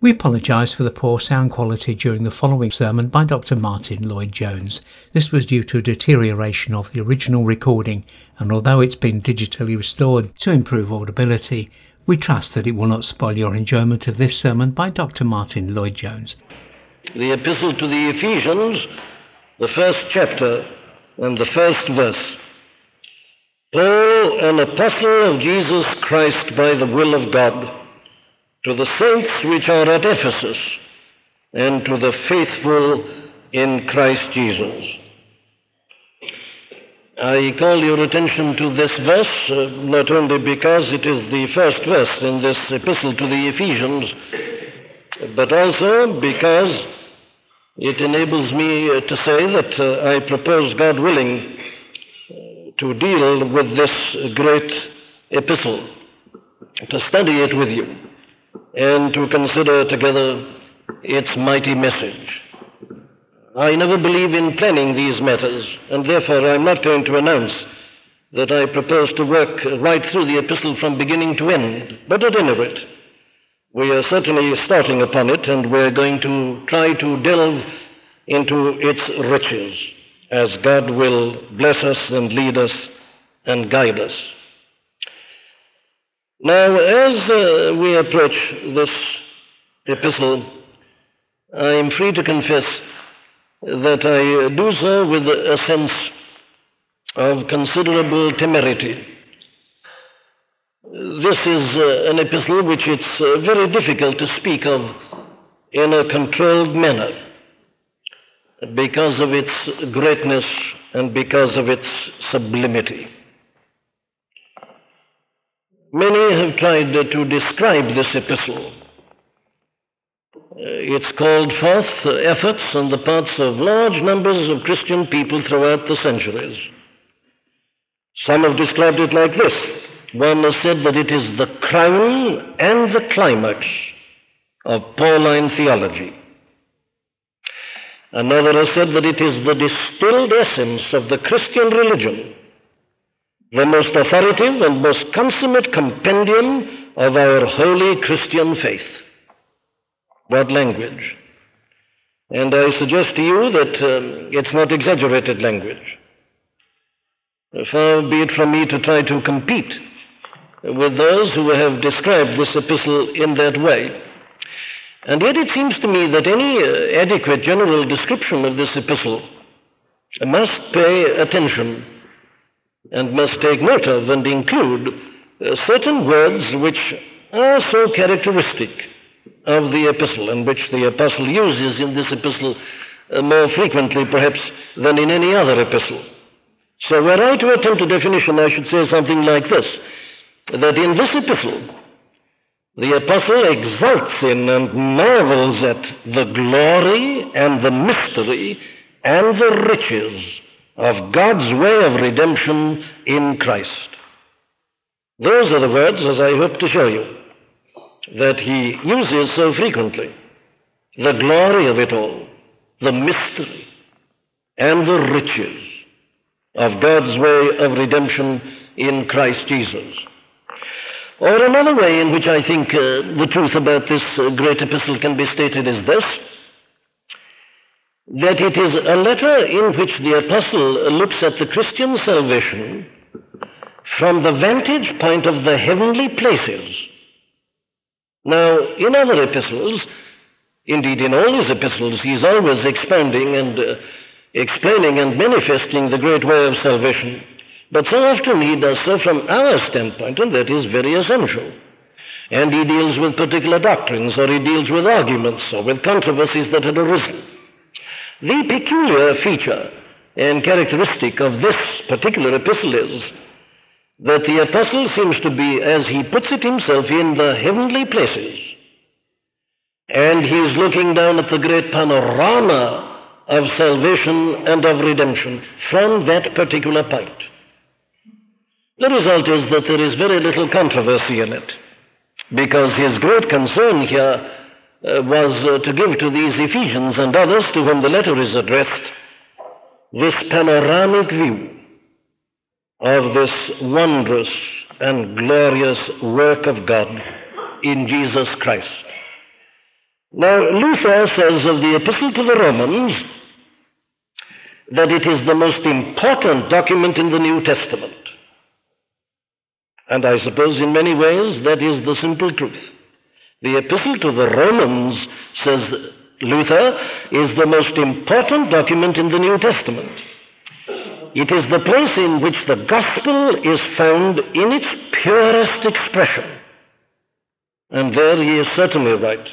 We apologise for the poor sound quality during the following sermon by Dr. Martyn Lloyd-Jones. This was due to a deterioration of the original recording, and although it's been digitally restored to improve audibility, we trust that it will not spoil your enjoyment of this sermon by Dr. Martyn Lloyd-Jones. The Epistle to the Ephesians, the first chapter and the first verse. Paul, an apostle of Jesus Christ by the will of God to the saints which are at Ephesus, and to the faithful in Christ Jesus. I call your attention to this verse uh, not only because it is the first verse in this epistle to the Ephesians, but also because it enables me uh, to say that uh, I propose, God willing, to deal with this great epistle, to study it with you and to consider together its mighty message. I never believe in planning these matters, and therefore I'm not going to announce that I propose to work right through the epistle from beginning to end. But at any rate, we are certainly starting upon it, and we're going to try to delve into its riches as God will bless us and lead us and guide us. Now, as uh, we approach this epistle, I am free to confess that I do so with a sense of considerable temerity. This is uh, an epistle which it's uh, very difficult to speak of in a controlled manner because of its greatness and because of its sublimity. Many have tried to describe this epistle. Uh, it's called forth efforts on the parts of large numbers of Christian people throughout the centuries. Some have described it like this. One has said that it is the crown and the climax of Pauline theology. Another has said that it is the distilled essence of the Christian religion the most authoritative and most consummate compendium of our holy Christian faith. What language? And I suggest to you that um, it's not exaggerated language. Far be it from me to try to compete with those who have described this epistle in that way. And yet it seems to me that any uh, adequate general description of this epistle must pay attention and must take note of and include uh, certain words which are so characteristic of the epistle and which the apostle uses in this epistle uh, more frequently perhaps than in any other epistle. So, were I to attempt a definition, I should say something like this that in this epistle, the apostle exults in and marvels at the glory and the mystery and the riches of God's way of redemption in Christ. Those are the words, as I hope to show you, that he uses so frequently. The glory of it all, the mystery, and the riches of God's way of redemption in Christ Jesus. Or another way in which I think uh, the truth about this uh, great epistle can be stated is this that it is a letter in which the apostle looks at the Christian salvation from the vantage point of the heavenly places. Now, in other epistles, indeed in all his epistles, he is always expanding and uh, explaining and manifesting the great way of salvation. But so often he does so from our standpoint, and that is very essential. And he deals with particular doctrines, or he deals with arguments, or with controversies that had arisen. The peculiar feature and characteristic of this particular epistle is that the apostle seems to be, as he puts it himself, in the heavenly places. And he is looking down at the great panorama of salvation and of redemption from that particular point. The result is that there is very little controversy in it, because his great concern here was uh, to give to these Ephesians and others to whom the letter is addressed this panoramic view of this wondrous and glorious work of God in Jesus Christ. Now, Luther says of the Epistle to the Romans that it is the most important document in the New Testament. And I suppose in many ways that is the simple truth. The Epistle to the Romans, says Luther, is the most important document in the New Testament. It is the place in which the gospel is found in its purest expression. And there he is certainly right.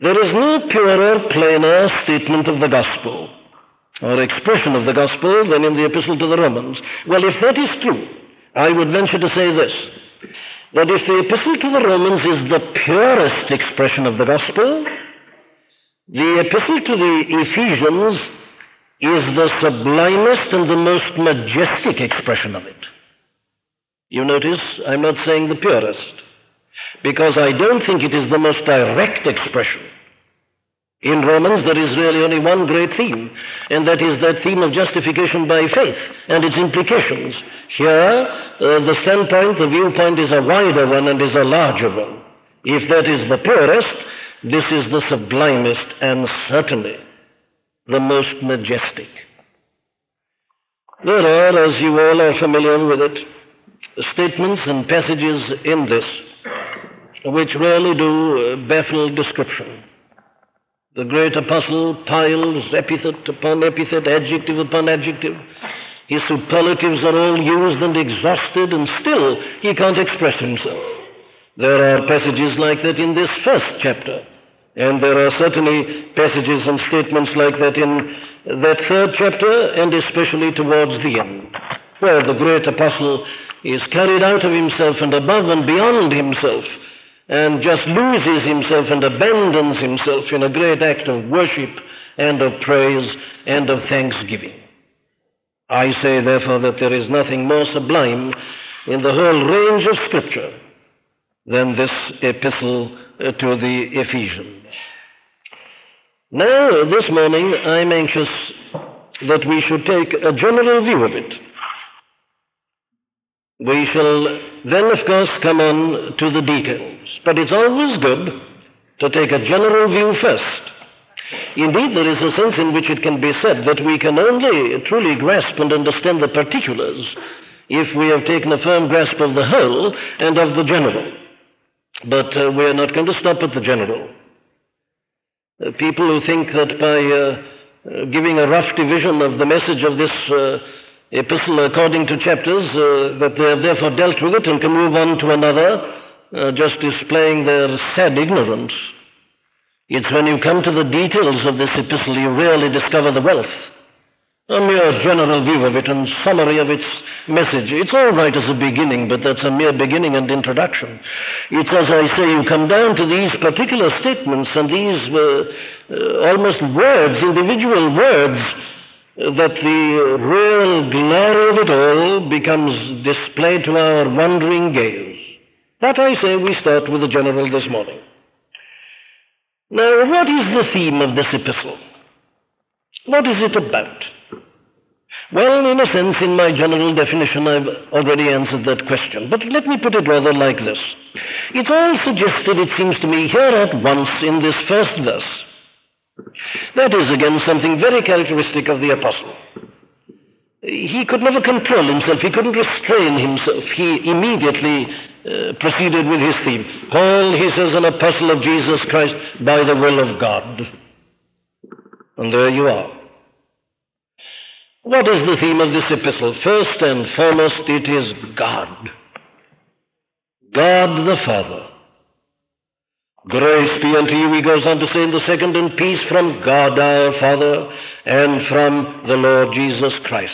There is no purer, plainer statement of the gospel or expression of the gospel than in the epistle to the Romans. Well, if that is true, I would venture to say this that if the epistle to the Romans is the purest expression of the gospel, the epistle to the Ephesians is the sublimest and the most majestic expression of it. You notice I'm not saying the purest, because I don't think it is the most direct expression. In Romans, there is really only one great theme, and that is that theme of justification by faith and its implications. Here, uh, the standpoint, the viewpoint is a wider one and is a larger one. If that is the purest, this is the sublimest and certainly the most majestic. There are, as you all are familiar with it, statements and passages in this which really do uh, baffle description. The great apostle piles epithet upon epithet, adjective upon adjective. His superlatives are all used and exhausted, and still he can't express himself. There are passages like that in this first chapter, and there are certainly passages and statements like that in that third chapter, and especially towards the end, where the great apostle is carried out of himself and above and beyond himself and just loses himself and abandons himself in a great act of worship and of praise and of thanksgiving. I say, therefore, that there is nothing more sublime in the whole range of Scripture than this epistle uh, to the Ephesians. Now, this morning, I'm anxious that we should take a general view of it. We shall then, of course, come on to the details. But it's always good to take a general view first. Indeed, there is a sense in which it can be said that we can only truly grasp and understand the particulars if we have taken a firm grasp of the whole and of the general. But uh, we are not going to stop at the general. Uh, people who think that by uh, uh giving a rough division of the message of this uh, epistle according to chapters, uh, that they have therefore dealt with it and can move on to another, uh, just displaying their sad ignorance. It's when you come to the details of this epistle you really discover the wealth. A mere general view of it and summary of its message. It's all right as a beginning, but that's a mere beginning and introduction. It's as I say, you come down to these particular statements and these uh, uh, almost words, individual words, that the real glory of it all becomes displayed to our wondering gaze. That, I say, we start with the general this morning. Now, what is the theme of this epistle? What is it about? Well, in a sense, in my general definition, I've already answered that question. But let me put it rather like this. It's all suggested, it seems to me, here at once in this first verse. That is, again, something very characteristic of the apostle. He could never control himself. He couldn't restrain himself. He immediately uh, proceeded with his theme. Paul, he says, an apostle of Jesus Christ by the will of God. And there you are. What is the theme of this epistle? First and foremost, it is God. God the Father. Grace be unto you, he goes on to say in the second, and peace from God our Father and from the Lord Jesus Christ.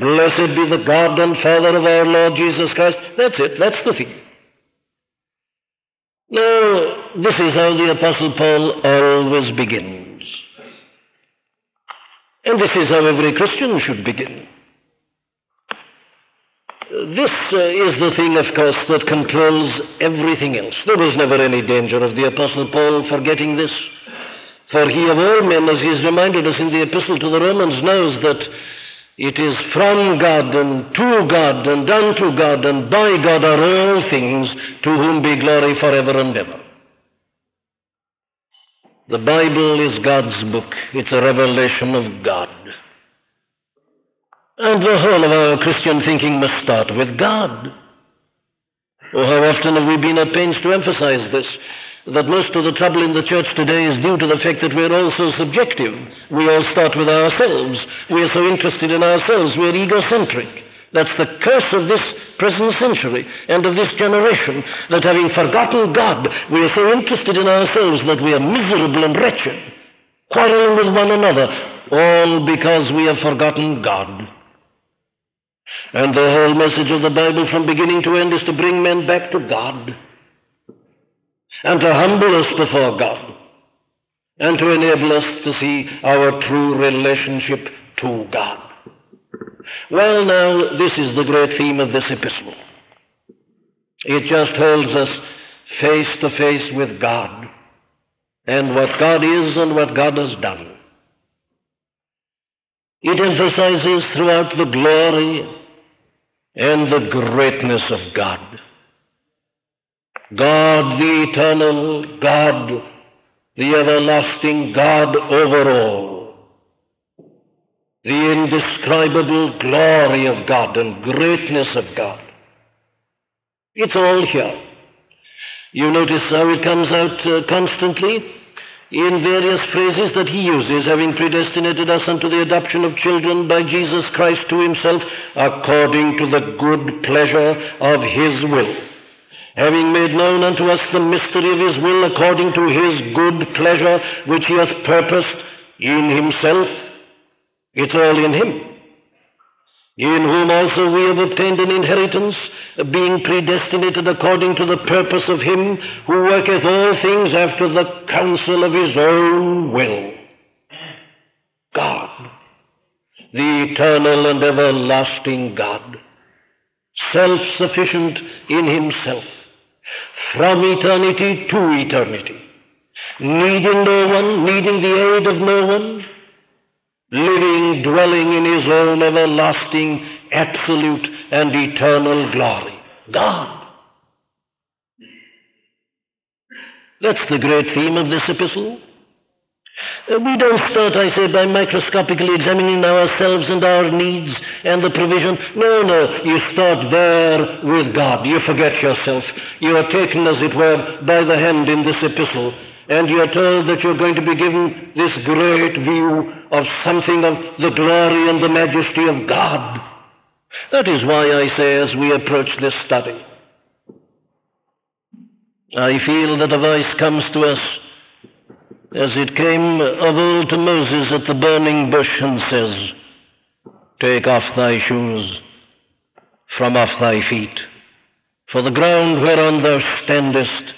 Blessed be the God and Father of our Lord Jesus Christ. That's it, that's the thing. Now, this is how the Apostle Paul always begins. And this is how every Christian should begin. This uh, is the thing, of course, that controls everything else. There was never any danger of the Apostle Paul forgetting this. For he of all men, as he has reminded us in the Epistle to the Romans, knows that it is from God and to God and unto God and by God are all things to whom be glory forever and ever. The Bible is God's book. It's a revelation of God. And the whole of our Christian thinking must start with God. Oh, how often have we been at pains to emphasize this? That most of the trouble in the church today is due to the fact that we're all so subjective. We all start with ourselves. We are so interested in ourselves. We're egocentric. That's the curse of this present century and of this generation, that having forgotten God, we are so interested in ourselves that we are miserable and wretched, quarreling with one another, all because we have forgotten God. And the whole message of the Bible from beginning to end is to bring men back to God and to humble us before God and to enable us to see our true relationship to God. Well, now, this is the great theme of this epistle. It just holds us face to face with God and what God is and what God has done. It emphasizes throughout the glory and the greatness of God. God, the eternal God, the everlasting God over all. The indescribable glory of God and greatness of God. It's all here. You notice how it comes out uh, constantly in various phrases that he uses, having predestinated us unto the adoption of children by Jesus Christ to himself, according to the good pleasure of his will. Having made known unto us the mystery of his will according to his good pleasure, which he has purposed in himself. It's all in him in whom also we have obtained an inheritance, being predestinated according to the purpose of him who worketh all things after the counsel of his own will. God, the eternal and everlasting God, self sufficient in himself, from eternity to eternity, needing no one, needing the aid of no one, living, dwelling in his own everlasting, absolute, and eternal glory. God. That's the great theme of this epistle. Uh, we don't start, I say, by microscopically examining ourselves and our needs and the provision. No, no. You start there with God. You forget yourself. You are taken, as it were, by the hand in this epistle and you are told that you're going to be given this great view of something of the glory and the majesty of God. That is why I say, as we approach this study, I feel that a voice comes to us as it came of old to Moses at the burning bush and says, Take off thy shoes from off thy feet, for the ground whereon thou standest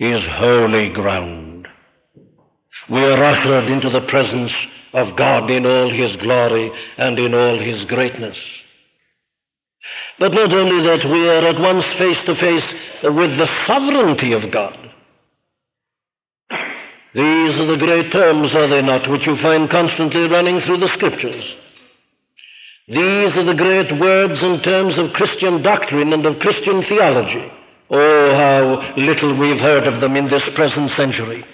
is holy ground. We are ushered into the presence of God in all His glory and in all His greatness. But not only that, we are at once face to face with the sovereignty of God. These are the great terms, are they not, which you find constantly running through the Scriptures. These are the great words and terms of Christian doctrine and of Christian theology. Oh, how little we've heard of them in this present century.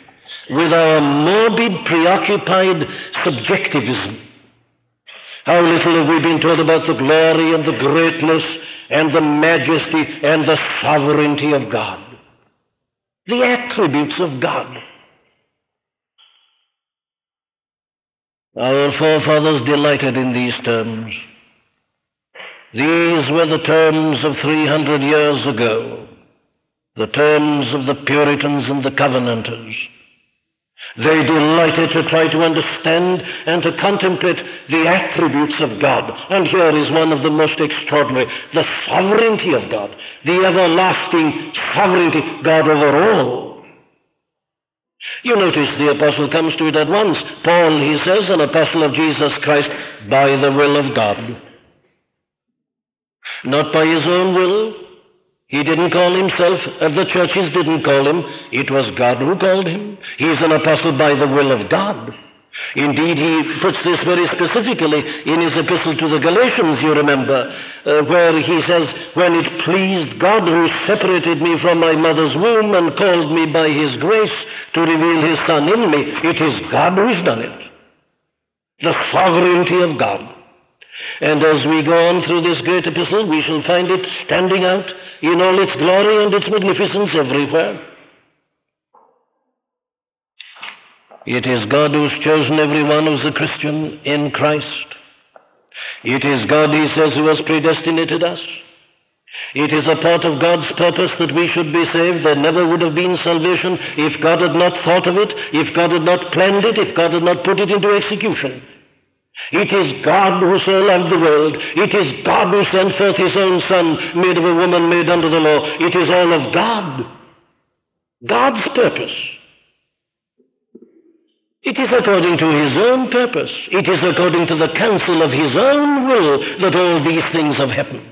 With our morbid, preoccupied subjectivism. How little have we been told about the glory and the greatness and the majesty and the sovereignty of God? The attributes of God. Our forefathers delighted in these terms. These were the terms of 300 years ago the terms of the Puritans and the Covenanters. They delighted to try to understand and to contemplate the attributes of God. And here is one of the most extraordinary the sovereignty of God, the everlasting sovereignty, God over all. You notice the apostle comes to it at once. Paul, he says, an apostle of Jesus Christ by the will of God. Not by his own will, he didn't call himself, uh, the churches didn't call him. It was God who called him. He's an apostle by the will of God. Indeed, he puts this very specifically in his epistle to the Galatians, you remember, uh, where he says, When it pleased God who separated me from my mother's womb and called me by his grace to reveal his Son in me, it is God who has done it. The sovereignty of God. And as we go on through this great epistle, we shall find it standing out in all its glory and its magnificence everywhere. It is God who's chosen everyone who's a Christian in Christ. It is God, he says, who has predestinated us. It is a part of God's purpose that we should be saved. There never would have been salvation if God had not thought of it, if God had not planned it, if God had not put it into execution. It is God who so loved the world. It is God who sent forth his own Son, made of a woman made under the law. It is all of God. God's purpose. It is according to his own purpose. It is according to the counsel of his own will that all these things have happened.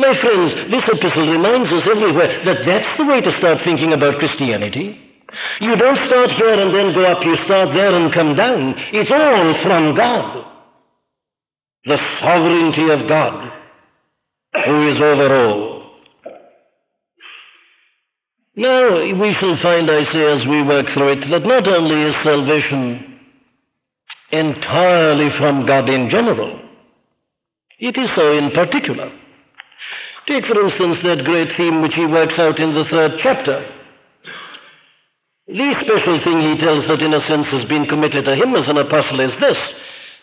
My friends, this epistle reminds us everywhere that that's the way to start thinking about Christianity. You don't start here and then go up, you start there and come down. It's all from God. The sovereignty of God, who is over all. Now, we shall find, I say, as we work through it, that not only is salvation entirely from God in general, it is so in particular. Take, for instance, that great theme which he works out in the third chapter. The special thing he tells that, in a sense, has been committed to him as an apostle is this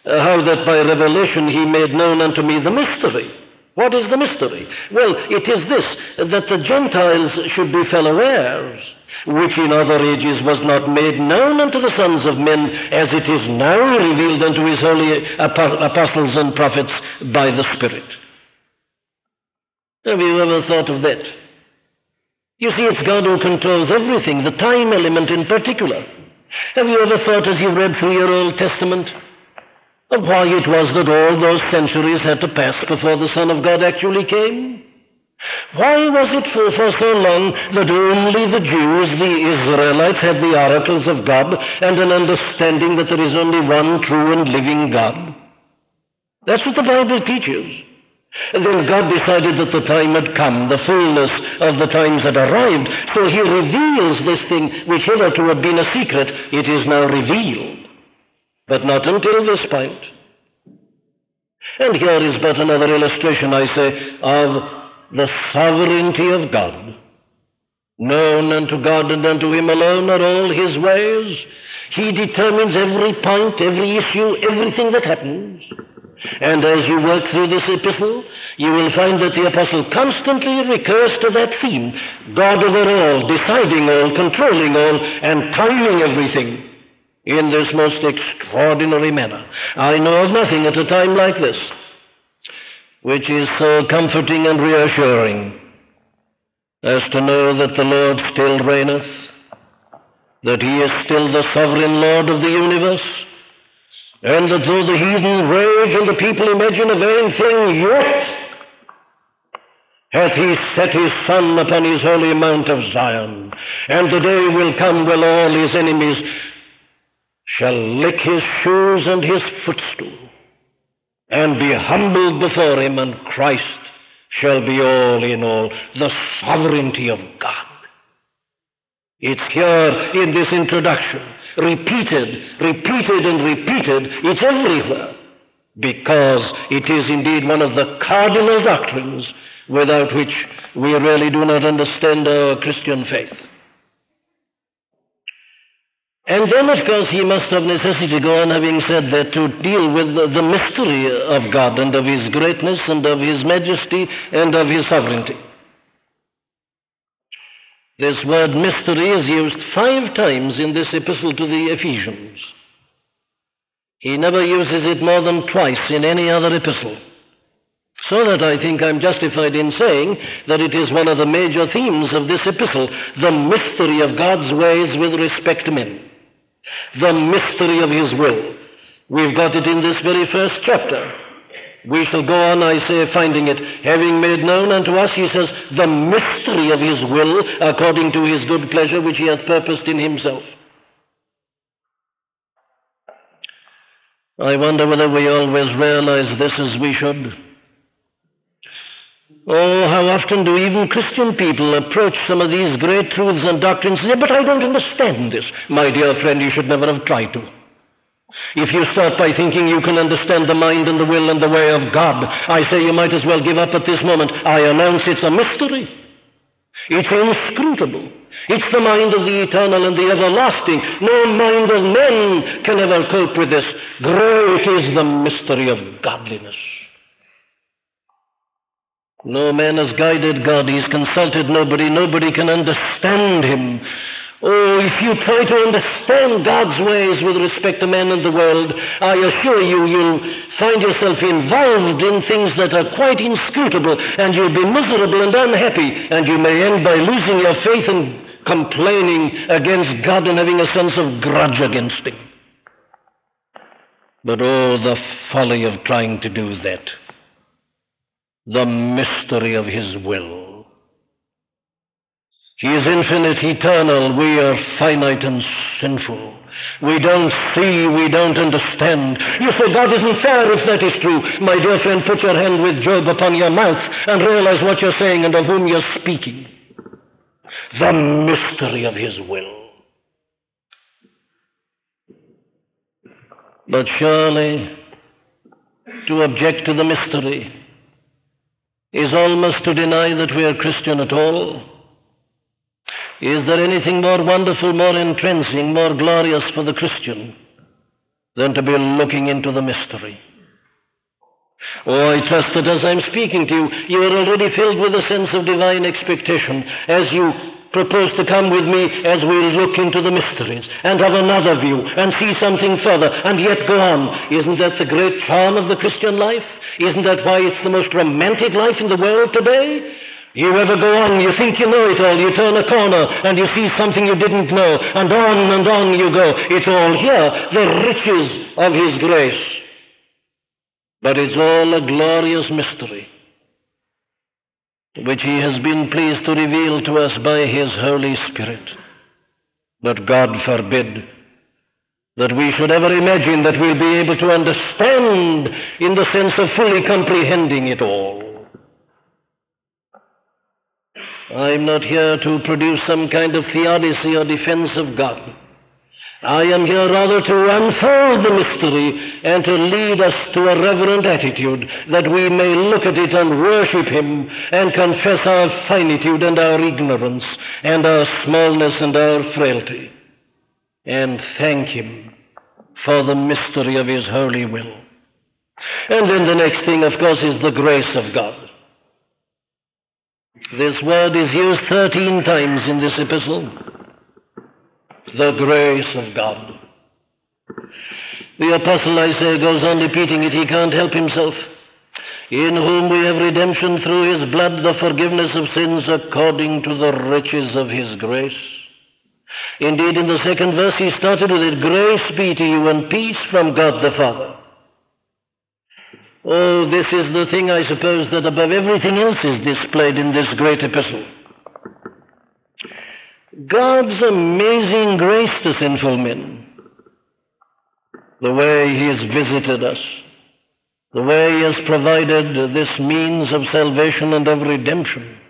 uh, how that by revelation he made known unto me the mystery what is the mystery? Well, it is this that the Gentiles should be fellow heirs, which in other ages was not made known unto the sons of men, as it is now revealed unto his holy apostles and prophets by the Spirit. Have you ever thought of that? You see, it's God who controls everything, the time element in particular. Have you ever thought as you read through your Old Testament? Why it was that all those centuries had to pass before the Son of God actually came? Why was it for, for so long that only the Jews, the Israelites, had the oracles of God and an understanding that there is only one true and living God? That's what the Bible teaches. And then God decided that the time had come, the fullness of the times had arrived, so He reveals this thing which hitherto had been a secret, it is now revealed but not until this point. And here is but another illustration, I say, of the sovereignty of God. Known unto God and unto Him alone are all His ways. He determines every point, every issue, everything that happens. And as you work through this epistle, you will find that the apostle constantly recurs to that theme God over all, deciding all, controlling all, and timing everything in this most extraordinary manner. I know of nothing at a time like this which is so comforting and reassuring as to know that the Lord still reigneth, that He is still the sovereign Lord of the universe, and that though the heathen rage and the people imagine a vain thing, yet hath He set His Son upon His holy mount of Zion, and the day will come when all His enemies shall lick his shoes and his footstool, and be humbled before him, and Christ shall be all in all, the sovereignty of God. It's here in this introduction, repeated, repeated, and repeated. It's everywhere, because it is indeed one of the cardinal doctrines without which we really do not understand our Christian faith. And then, of course, he must of necessity go on having said that to deal with the, the mystery of God and of his greatness and of his majesty and of his sovereignty. This word mystery is used five times in this epistle to the Ephesians. He never uses it more than twice in any other epistle. So that I think I'm justified in saying that it is one of the major themes of this epistle the mystery of God's ways with respect to men the mystery of His will. We've got it in this very first chapter. We shall go on, I say, finding it. Having made known unto us, he says, the mystery of his will, according to his good pleasure, which he hath purposed in himself. I wonder whether we always realize this as we should. Oh, how often do even Christian people approach some of these great truths and doctrines and say, But I don't understand this. My dear friend, you should never have tried to. If you start by thinking you can understand the mind and the will and the way of God, I say you might as well give up at this moment. I announce it's a mystery. It's inscrutable. It's the mind of the eternal and the everlasting. No mind of men can ever cope with this. Great is the mystery of godliness. No man has guided God. He's consulted nobody. Nobody can understand him. Oh, if you try to understand God's ways with respect to man and the world, I assure you, you'll find yourself involved in things that are quite inscrutable, and you'll be miserable and unhappy, and you may end by losing your faith and complaining against God and having a sense of grudge against Him. But oh, the folly of trying to do that. The mystery of His will. He is infinite, eternal. We are finite and sinful. We don't see, we don't understand. You say God isn't fair if that is true. My dear friend, put your hand with Job upon your mouth and realize what you're saying and of whom you're speaking. The mystery of His will. But surely, to object to the mystery is almost to deny that we are Christian at all. Is there anything more wonderful, more entrancing, more glorious for the Christian than to be looking into the mystery? Oh, I trust that as I'm speaking to you, you are already filled with a sense of divine expectation as you propose to come with me as we look into the mysteries and have another view and see something further and yet go on. Isn't that the great charm of the Christian life? Isn't that why it's the most romantic life in the world today? You ever go on, you think you know it all, you turn a corner and you see something you didn't know, and on and on you go. It's all here, the riches of His grace. But it's all a glorious mystery, which He has been pleased to reveal to us by His Holy Spirit. But God forbid that we should ever imagine that we'll be able to understand in the sense of fully comprehending it all. I'm not here to produce some kind of theodicy or defense of God. I am here rather to unfold the mystery and to lead us to a reverent attitude that we may look at it and worship Him and confess our finitude and our ignorance and our smallness and our frailty and thank Him for the mystery of His holy will. And then the next thing, of course, is the grace of God. This word is used 13 times in this epistle. The grace of God. The apostle, I say, goes on repeating it. He can't help himself. In whom we have redemption through his blood, the forgiveness of sins according to the riches of his grace. Indeed, in the second verse, he started with it Grace be to you and peace from God the Father. Oh, this is the thing, I suppose, that above everything else is displayed in this great epistle. God's amazing grace to sinful men. The way He has visited us. The way He has provided this means of salvation and of redemption.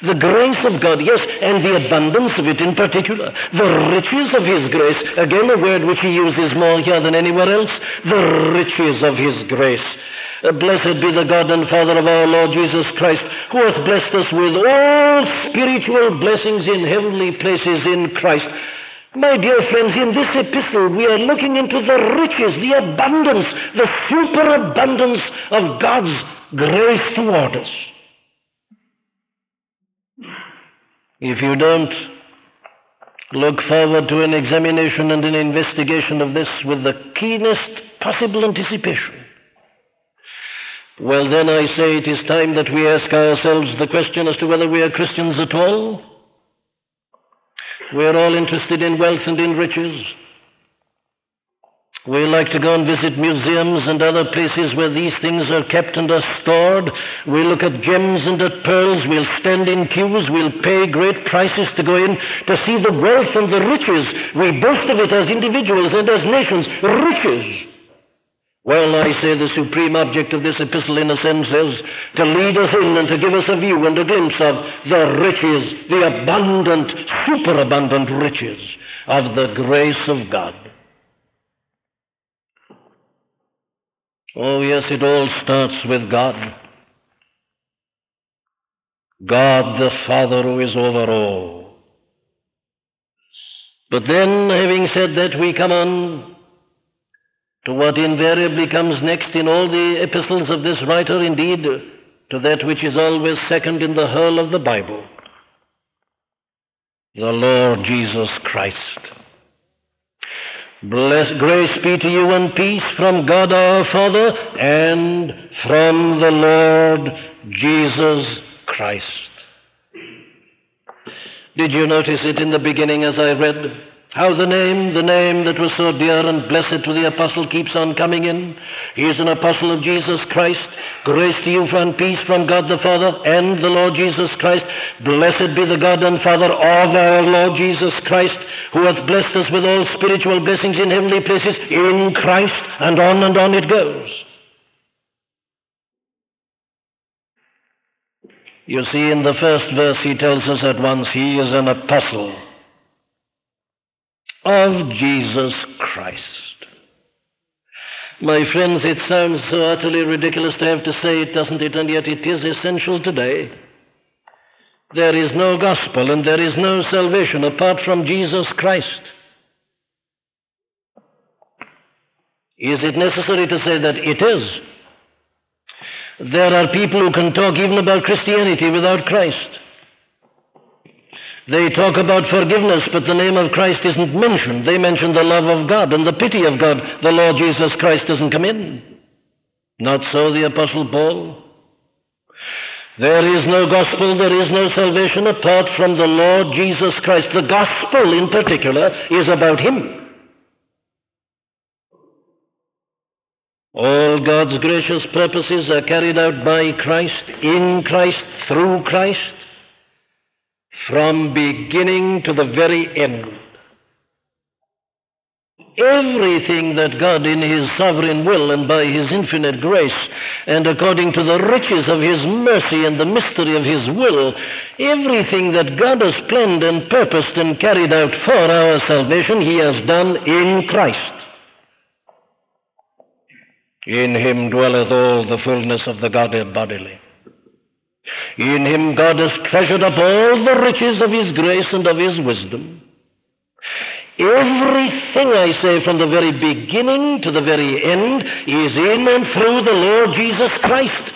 The grace of God, yes, and the abundance of it in particular. The riches of His grace, again a word which He uses more here than anywhere else. The riches of His grace. Blessed be the God and Father of our Lord Jesus Christ, who hath blessed us with all spiritual blessings in heavenly places in Christ. My dear friends, in this epistle we are looking into the riches, the abundance, the superabundance of God's grace toward us. If you don't look forward to an examination and an investigation of this with the keenest possible anticipation, well, then I say it is time that we ask ourselves the question as to whether we are Christians at all. We are all interested in wealth and in riches. We like to go and visit museums and other places where these things are kept and are stored. We look at gems and at pearls. We'll stand in queues. We'll pay great prices to go in to see the wealth and the riches. We boast of it as individuals and as nations. Riches. Well, I say the supreme object of this epistle, in a sense, is to lead us in and to give us a view and a glimpse of the riches, the abundant, superabundant riches of the grace of God. Oh, yes, it all starts with God. God the Father who is over all. But then, having said that, we come on to what invariably comes next in all the epistles of this writer, indeed, to that which is always second in the whole of the Bible the Lord Jesus Christ. Bless, grace be to you and peace from God our Father and from the Lord Jesus Christ. Did you notice it in the beginning as I read? How the name, the name that was so dear and blessed to the apostle keeps on coming in. He is an apostle of Jesus Christ. Grace to you and peace from God the Father and the Lord Jesus Christ. Blessed be the God and Father of our Lord Jesus Christ, who hath blessed us with all spiritual blessings in heavenly places in Christ, and on and on it goes. You see, in the first verse, he tells us at once he is an apostle of Jesus Christ. My friends, it sounds so utterly ridiculous to have to say it, doesn't it? And yet it is essential today. There is no gospel and there is no salvation apart from Jesus Christ. Is it necessary to say that it is? There are people who can talk even about Christianity without Christ. They talk about forgiveness, but the name of Christ isn't mentioned. They mention the love of God and the pity of God. The Lord Jesus Christ doesn't come in. Not so the Apostle Paul. There is no gospel, there is no salvation apart from the Lord Jesus Christ. The gospel, in particular, is about Him. All God's gracious purposes are carried out by Christ, in Christ, through Christ from beginning to the very end. Everything that God, in His sovereign will and by His infinite grace, and according to the riches of His mercy and the mystery of His will, everything that God has planned and purposed and carried out for our salvation, He has done in Christ. In Him dwelleth all the fullness of the Godhead bodily. In him God has treasured up all the riches of his grace and of his wisdom. Everything, I say, from the very beginning to the very end, is in and through the Lord Jesus Christ.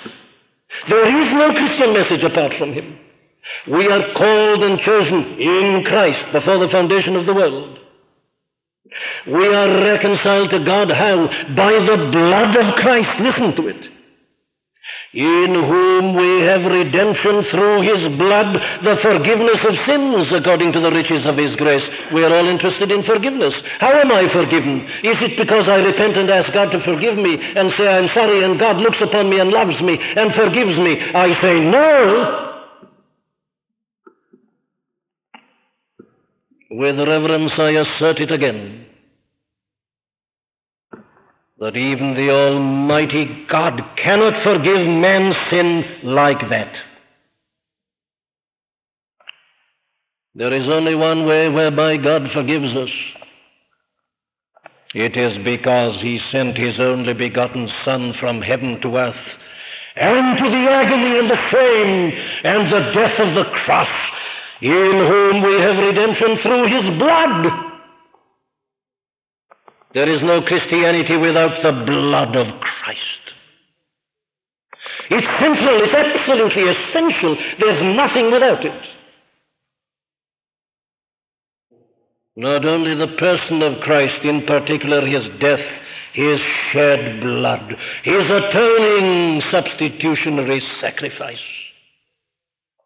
There is no Christian message apart from him. We are called and chosen in Christ before the foundation of the world. We are reconciled to God how? By the blood of Christ. Listen to it in whom we have redemption through his blood, the forgiveness of sins according to the riches of his grace. We are all interested in forgiveness. How am I forgiven? Is it because I repent and ask God to forgive me and say I'm sorry and God looks upon me and loves me and forgives me? I say no. With reverence I assert it again that even the Almighty God cannot forgive man's sin like that. There is only one way whereby God forgives us. It is because He sent His only begotten Son from heaven to earth, and to the agony and the shame and the death of the cross, in whom we have redemption through His blood. There is no Christianity without the blood of Christ. It's central, it's absolutely essential. There's nothing without it. Not only the person of Christ, in particular his death, his shed blood, his atoning substitutionary sacrifice.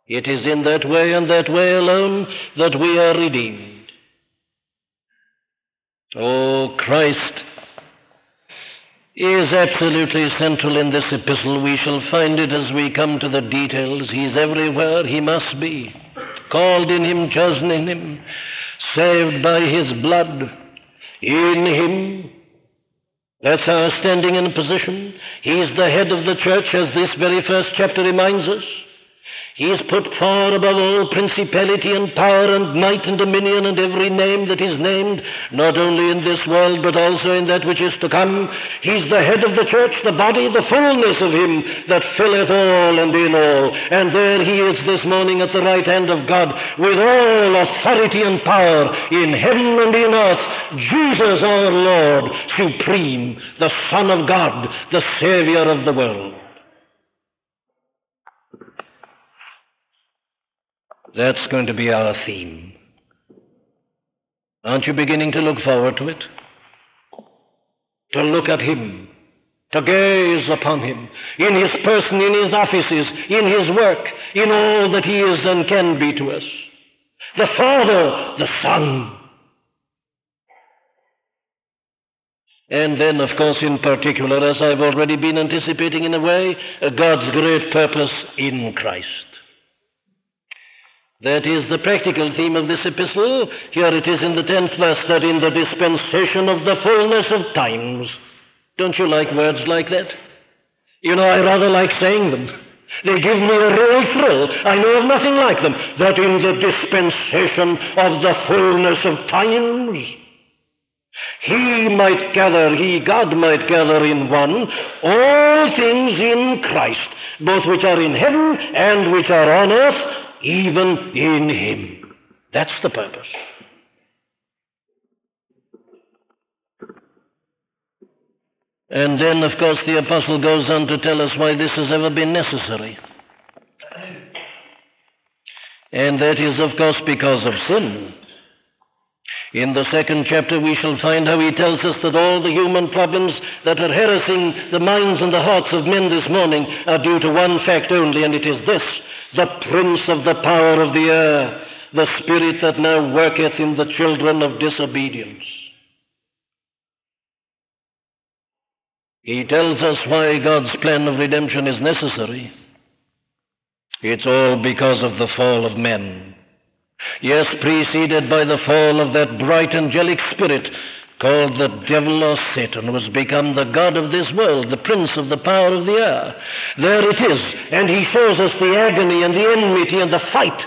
It is in that way and that way alone that we are redeemed. Oh, Christ is absolutely central in this epistle. We shall find it as we come to the details. He's everywhere. He must be. Called in Him, chosen in Him, saved by His blood. In Him, That's our standing and position. He's the head of the church, as this very first chapter reminds us. He is put far above all principality and power and might and dominion and every name that is named, not only in this world but also in that which is to come. He is the head of the church, the body, the fullness of him that filleth all and in all. And there he is this morning at the right hand of God with all authority and power in heaven and in earth. Jesus our Lord, supreme, the Son of God, the Savior of the world. That's going to be our theme. Aren't you beginning to look forward to it? To look at Him, to gaze upon Him, in His person, in His offices, in His work, in all that He is and can be to us. The Father, the Son. And then, of course, in particular, as I've already been anticipating in a way, God's great purpose in Christ. That is the practical theme of this epistle. Here it is in the tenth verse that in the dispensation of the fullness of times. Don't you like words like that? You know, I rather like saying them. They give me a real thrill. I know of nothing like them. That in the dispensation of the fullness of times, He might gather, He, God, might gather in one all things in Christ, both which are in heaven and which are on earth even in Him. That's the purpose. And then, of course, the apostle goes on to tell us why this has ever been necessary. And that is, of course, because of sin. In the second chapter, we shall find how he tells us that all the human problems that are harassing the minds and the hearts of men this morning are due to one fact only, and it is this the prince of the power of the air, the spirit that now worketh in the children of disobedience. He tells us why God's plan of redemption is necessary. It's all because of the fall of men. Yes, preceded by the fall of that bright angelic spirit called the devil or Satan, who has become the God of this world, the prince of the power of the air. There it is, and he shows us the agony and the enmity and the fight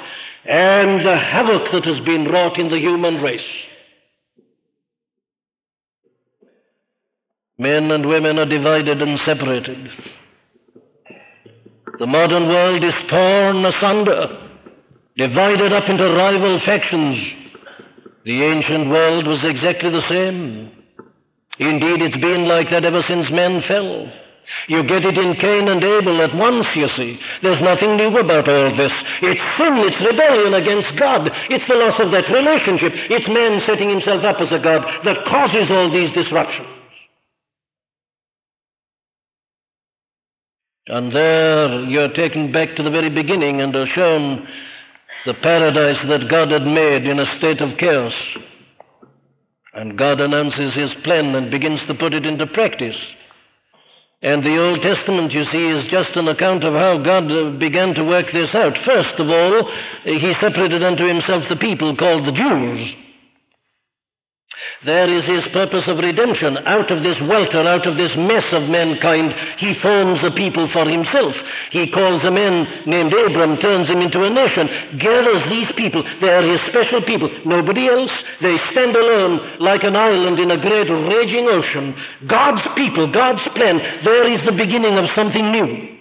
and the havoc that has been wrought in the human race. Men and women are divided and separated. The modern world is torn asunder, divided up into rival factions the ancient world was exactly the same. Indeed, it's been like that ever since men fell. You get it in Cain and Abel at once, you see. There's nothing new about all this. It's sin, it's rebellion against God. It's the loss of that relationship. It's man setting himself up as a God that causes all these disruptions. And there you're taken back to the very beginning and are shown the paradise that God had made in a state of chaos. And God announces his plan and begins to put it into practice. And the Old Testament, you see, is just an account of how God uh, began to work this out. First of all, he separated unto himself the people called the Jews. There is his purpose of redemption. Out of this welter, out of this mess of mankind, he forms a people for himself. He calls a man named Abram, turns him into a nation, gathers these people. They are his special people. Nobody else. They stand alone like an island in a great raging ocean. God's people, God's plan. There is the beginning of something new.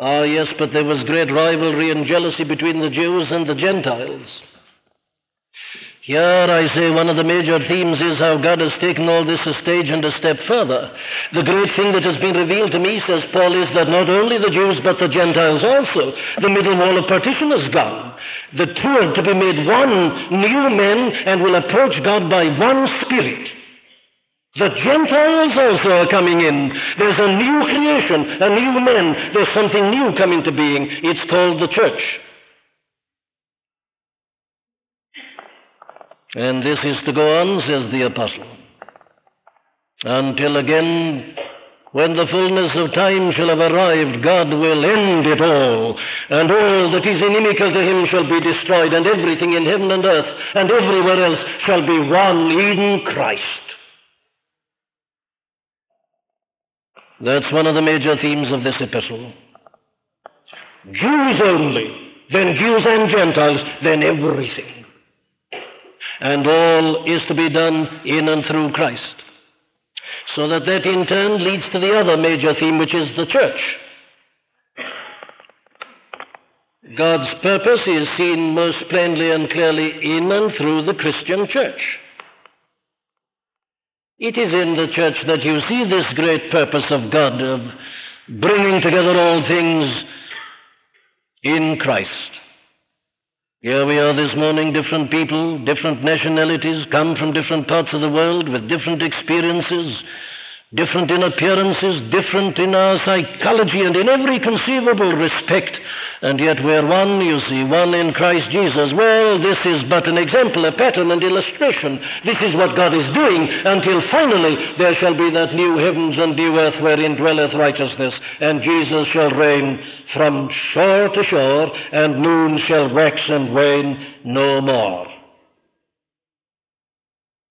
Ah, yes, but there was great rivalry and jealousy between the Jews and the Gentiles. Here I say one of the major themes is how God has taken all this a stage and a step further. The great thing that has been revealed to me, says Paul, is that not only the Jews but the Gentiles also, the middle wall of partition is gone. The two are to be made one new men and will approach God by one spirit. The Gentiles also are coming in. There's a new creation, a new man. There's something new coming to being. It's called the church. And this is to go on, says the apostle, until again, when the fullness of time shall have arrived, God will end it all, and all that is inimical to him shall be destroyed, and everything in heaven and earth and everywhere else shall be one, even Christ. That's one of the major themes of this epistle. Jews only, then Jews and Gentiles, then everything. And all is to be done in and through Christ. So that that in turn leads to the other major theme, which is the church. God's purpose is seen most plainly and clearly in and through the Christian church. It is in the church that you see this great purpose of God of bringing together all things in Christ. Here we are this morning, different people, different nationalities, come from different parts of the world with different experiences, different in appearances, different in our psychology, and in every conceivable respect. And yet we're one, you see, one in Christ Jesus. Well, this is but an example, a pattern and illustration. This is what God is doing until finally there shall be that new heavens and new earth wherein dwelleth righteousness, and Jesus shall reign from shore to shore, and moon shall wax and wane no more.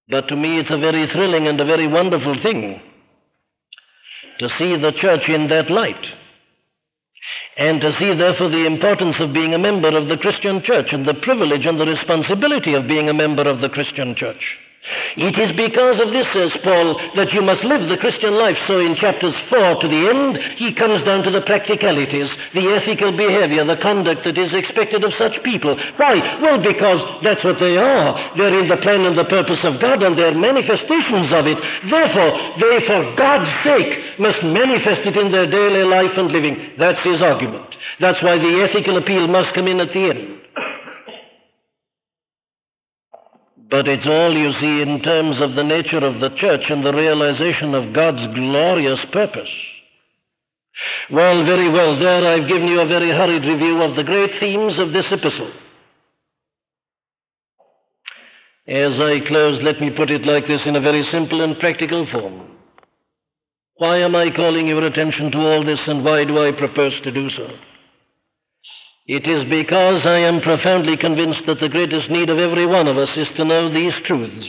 But to me it's a very thrilling and a very wonderful thing to see the church in that light. And to see, therefore, the importance of being a member of the Christian church and the privilege and the responsibility of being a member of the Christian church. It is because of this, says Paul, that you must live the Christian life. So in chapters 4 to the end, he comes down to the practicalities, the ethical behavior, the conduct that is expected of such people. Why? Well, because that's what they are. They're in the plan and the purpose of God, and they're manifestations of it. Therefore, they, for God's sake, must manifest it in their daily life and living. That's his argument. That's why the ethical appeal must come in at the end. But it's all, you see, in terms of the nature of the church and the realization of God's glorious purpose. Well, very well, there I've given you a very hurried review of the great themes of this epistle. As I close, let me put it like this in a very simple and practical form. Why am I calling your attention to all this, and why do I propose to do so? It is because I am profoundly convinced that the greatest need of every one of us is to know these truths.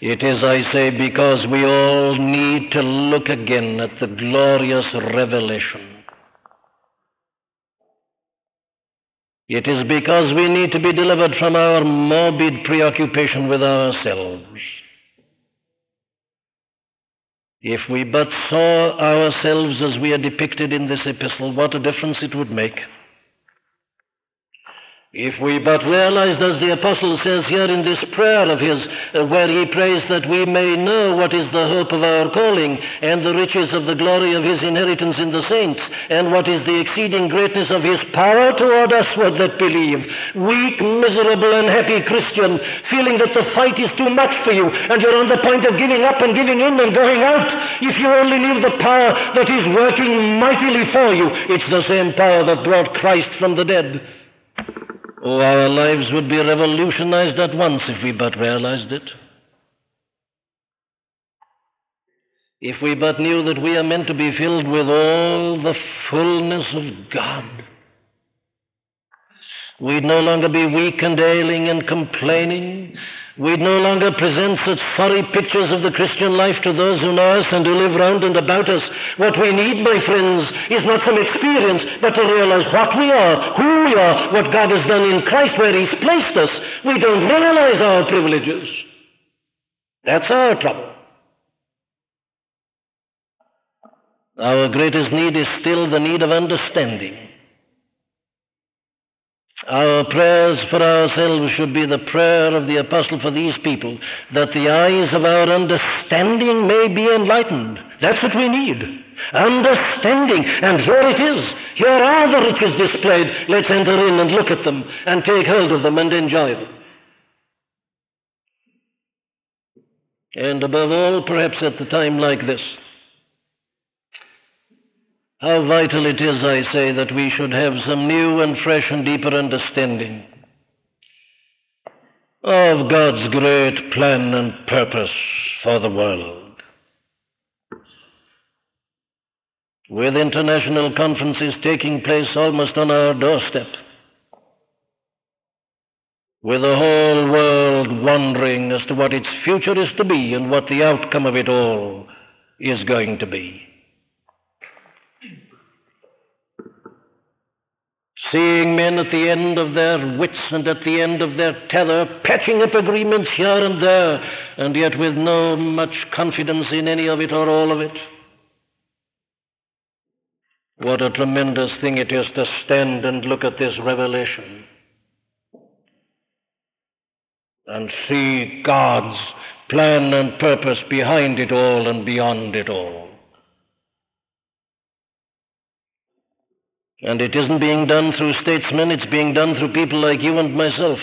It is, I say, because we all need to look again at the glorious revelation. It is because we need to be delivered from our morbid preoccupation with ourselves. If we but saw ourselves as we are depicted in this epistle, what a difference it would make. If we but realized, as the apostle says here in this prayer of his, uh, where he prays that we may know what is the hope of our calling, and the riches of the glory of his inheritance in the saints, and what is the exceeding greatness of his power toward usward that believe. Weak, miserable, unhappy Christian, feeling that the fight is too much for you, and you're on the point of giving up and giving in and going out. If you only knew the power that is working mightily for you, it's the same power that brought Christ from the dead. Oh, our lives would be revolutionized at once if we but realized it. If we but knew that we are meant to be filled with all the fullness of God. We'd no longer be weak and ailing and complaining. We'd no longer present such sorry pictures of the Christian life to those who know us and who live round and about us. What we need, my friends, is not some experience, but to realize what we are, who we are, what God has done in Christ, where He's placed us. We don't realize our privileges. That's our trouble. Our greatest need is still the need of understanding. Our prayers for ourselves should be the prayer of the apostle for these people, that the eyes of our understanding may be enlightened. That's what we need. Understanding. And here it is. Here are the riches displayed. Let's enter in and look at them and take hold of them and enjoy them. And above all, perhaps at a time like this, how vital it is, I say, that we should have some new and fresh and deeper understanding of God's great plan and purpose for the world. With international conferences taking place almost on our doorstep, with the whole world wondering as to what its future is to be and what the outcome of it all is going to be. Seeing men at the end of their wits and at the end of their tether, patching up agreements here and there, and yet with no much confidence in any of it or all of it. What a tremendous thing it is to stand and look at this revelation and see God's plan and purpose behind it all and beyond it all. And it isn't being done through statesmen, it's being done through people like you and myself.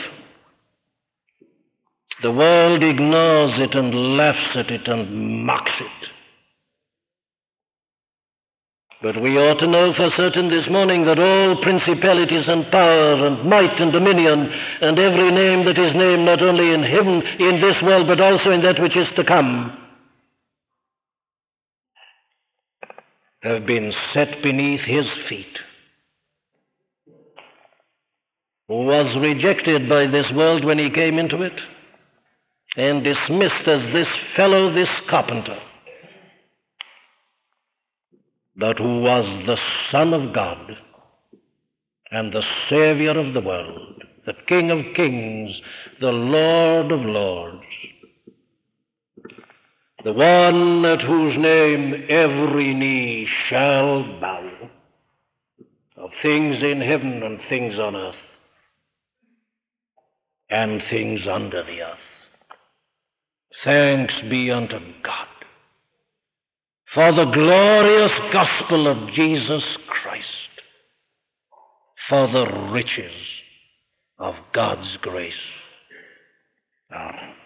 The world ignores it and laughs at it and mocks it. But we ought to know for certain this morning that all principalities and power and might and dominion and every name that is named not only in heaven, in this world, but also in that which is to come, have been set beneath his feet. Who was rejected by this world when he came into it and dismissed as this fellow, this carpenter but who was the Son of God and the Savior of the world, the King of kings, the Lord of lords, the one at whose name every knee shall bow, of things in heaven and things on earth, and things under the earth. Thanks be unto God for the glorious gospel of Jesus Christ, for the riches of God's grace. Amen.